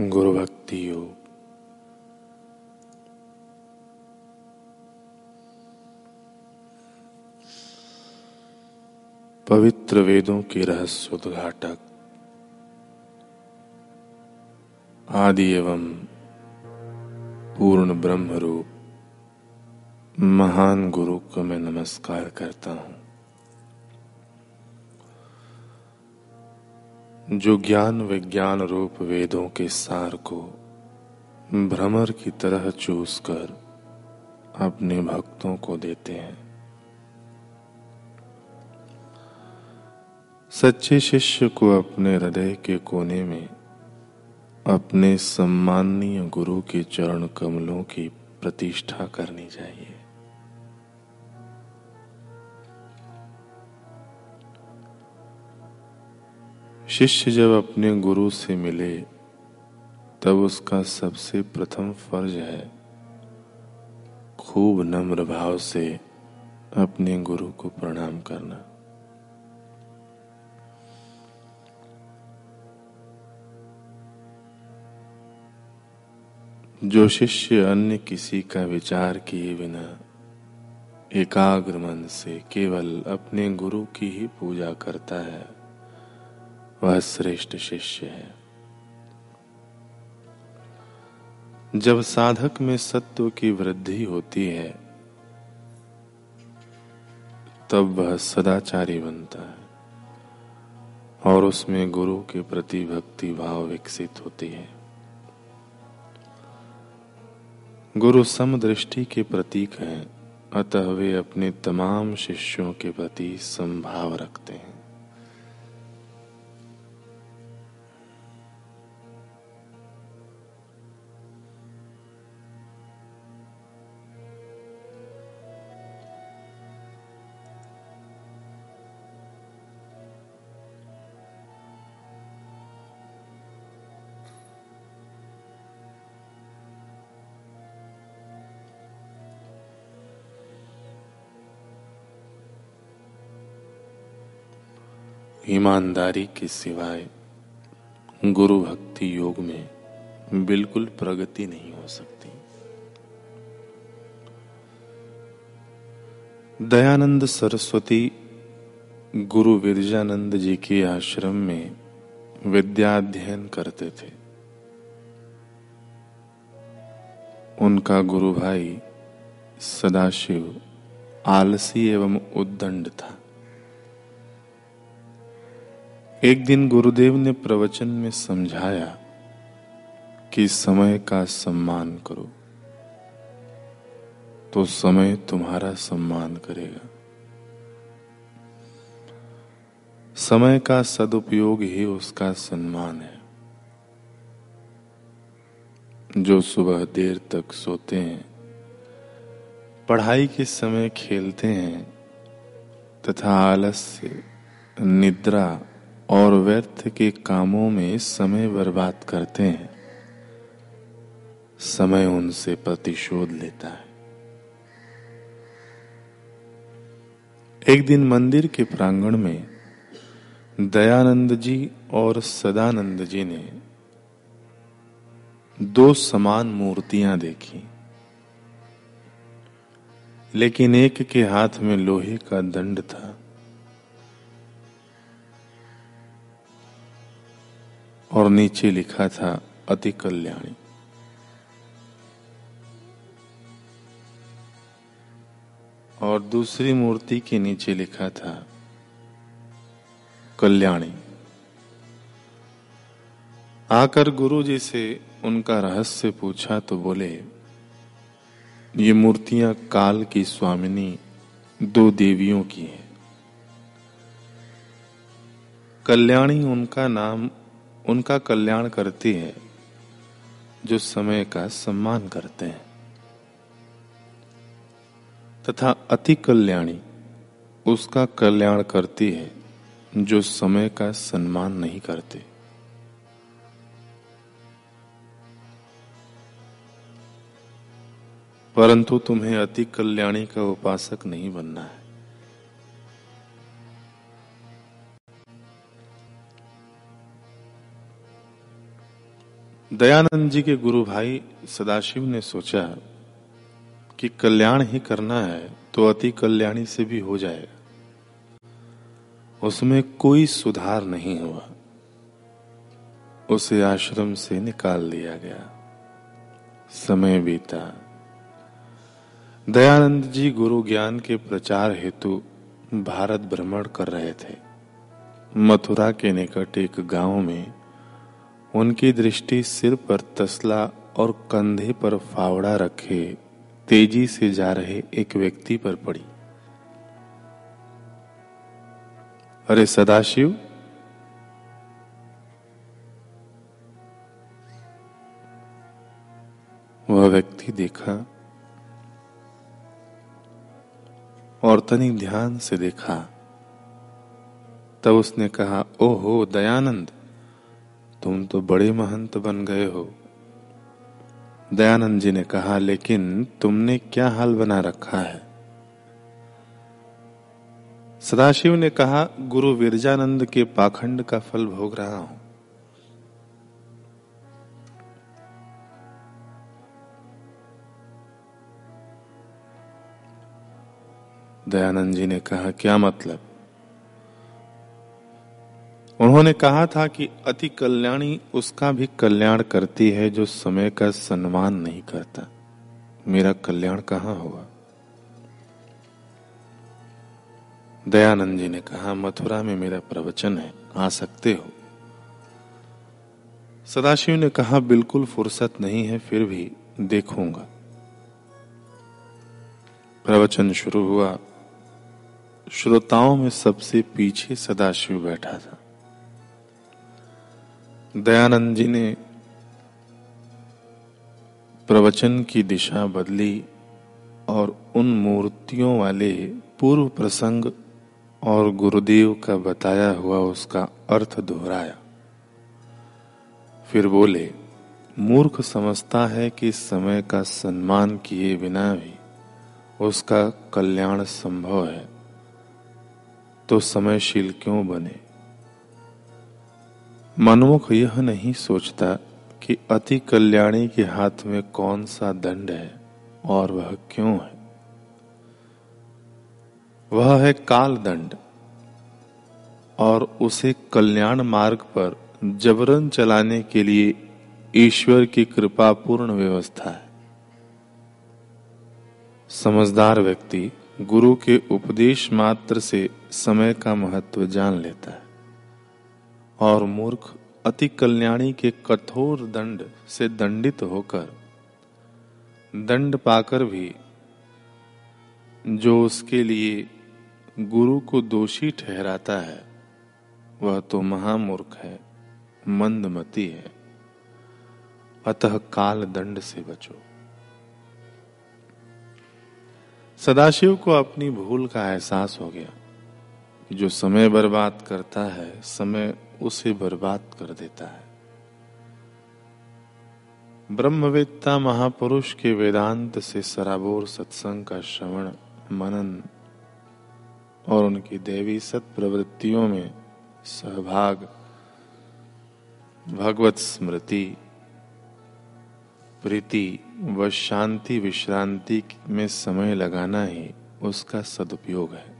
गुरु भक्ति योग पवित्र वेदों के रहस्य उद्घाटक, आदि एवं पूर्ण ब्रह्म रूप महान गुरु को मैं नमस्कार करता हूँ। जो ज्ञान विज्ञान रूप वेदों के सार को भ्रमर की तरह चूस कर अपने भक्तों को देते हैं। सच्चे शिष्य को अपने हृदय के कोने में, अपने सम्माननीय गुरु के चरण कमलों की प्रतिष्ठा करनी चाहिए। शिष्य जब अपने गुरु से मिले, तब उसका सबसे प्रथम फ़र्ज़ है खूब नम्र भाव से अपने गुरु को प्रणाम करना। जो शिष्य अन्य किसी का विचार किए बिना एकाग्र मन से केवल अपने गुरु की ही पूजा करता है वह श्रेष्ठ शिष्य है। जब साधक में सत्व की वृद्धि होती है, तब वह सदाचारी बनता है और उसमें गुरु के प्रति भक्ति भाव विकसित होती है। गुरु समदृष्टि के प्रतीक हैं, अतः वे अपने तमाम शिष्यों के प्रति संभाव रखते हैं। ईमानदारी के सिवाय गुरु भक्ति योग में बिल्कुल प्रगति नहीं हो सकती। दयानंद सरस्वती गुरु विरजानंद जी के आश्रम में विद्याध्ययन करते थे। उनका गुरु भाई सदाशिव आलसी एवं उद्दंड था। एक दिन गुरुदेव ने प्रवचन में समझाया कि समय का सम्मान करो तो समय तुम्हारा सम्मान करेगा। समय का सदुपयोग ही उसका सम्मान है। जो सुबह देर तक सोते हैं, पढ़ाई के समय खेलते हैं, तथा आलस्य, निद्रा और व्यर्थ के कामों में समय बर्बाद करते हैं। समय उनसे प्रतिशोध लेता है। एक दिन मंदिर के प्रांगण में दयानंद जी और सदानंद जी ने दो समान मूर्तियाँ देखी, लेकिन एक के हाथ में लोहे का दंड था। और नीचे लिखा था, अति कल्याणी। और दूसरी मूर्ति के नीचे लिखा था, कल्याणी। आकर गुरु जी से उनका रहस्य पूछा तो बोले, ये मूर्तियाँ काल की स्वामिनी, दो देवियों की हैं। कल्याणी उनका नाम उनका कल्याण करती है, जो समय का सम्मान करते हैं। तथा अति कल्याणी उसका कल्याण करती है, जो समय का सम्मान नहीं करते। परंतु तुम्हें अति कल्याणी का उपासक नहीं बनना है। दयानंद जी के गुरु भाई सदाशिव ने सोचा कि कल्याण ही करना है तो अति कल्याणी से भी हो जाएगा उसमें कोई सुधार नहीं हुआ। उसे आश्रम से निकाल दिया गया। समय बीता। दयानंद जी गुरु ज्ञान के प्रचार हेतु भारत भ्रमण कर रहे थे। मथुरा के निकट एक गाँव में उनकी दृष्टि सिर पर तसला और कंधे पर फावड़ा रखे, तेज़ी से जा रहे एक व्यक्ति पर पड़ी। अरे सदाशिव। वह व्यक्ति देखा और तनिक ध्यान से देखा। तब उसने कहा, ओहो, दयानंद तुम तो बड़े महंत बन गए हो। दयानंद जी ने कहा, लेकिन तुमने क्या हाल बना रखा है? सदाशिव ने कहा, गुरु विरजानंद के पाखंड का फल भोग रहा हूँ। दयानंद जी ने कहा, क्या मतलब? उन्होंने कहा था कि अति कल्याणी उसका भी कल्याण करती है जो समय का सम्मान नहीं करता। मेरा कल्याण कहाँ हुआ दयानंद जी ने कहा, मथुरा में मेरा प्रवचन है, आ सकते हो। सदाशिव ने कहा, बिल्कुल फुर्सत नहीं है, फिर भी देखूँगा। प्रवचन शुरू हुआ। श्रोताओं में सबसे पीछे सदाशिव बैठा था। दयानंद जी ने प्रवचन की दिशा बदली और उन मूर्तियों वाले पूर्व प्रसंग और गुरुदेव का बताया हुआ उसका अर्थ दोहराया। फिर बोले, मूर्ख समझता है कि समय का सम्मान किए बिना भी उसका कल्याण संभव है। तो समयशील क्यों बने? मनमुख यह नहीं सोचता कि अति कल्याणी के हाथ में कौन सा दंड है और वह क्यों है। वह है काल दंड, और उसे कल्याण मार्ग पर जबरन चलाने के लिए ईश्वर की कृपा पूर्ण व्यवस्था है। समझदार व्यक्ति गुरु के उपदेश मात्र से समय का महत्व जान लेता है। और मूर्ख अति कल्याणी के कठोर दंड से दंडित होकर, दंड पाकर भी, जो उसके लिए गुरु को दोषी ठहराता है, वह तो महामूर्ख है, मंदमती है। अतः काल दंड से बचो। सदाशिव को अपनी भूल का एहसास हो गया। जो समय बर्बाद करता है, समय उसे बर्बाद कर देता है। ब्रह्मवेत्ता महापुरुष के वेदांत से सराबोर सत्संग का श्रवण, मनन और उनकी देवी सत प्रवृत्तियों में सहभाग, भगवत स्मृति, प्रीति व शांति विश्रांति में समय लगाना ही उसका सदुपयोग है।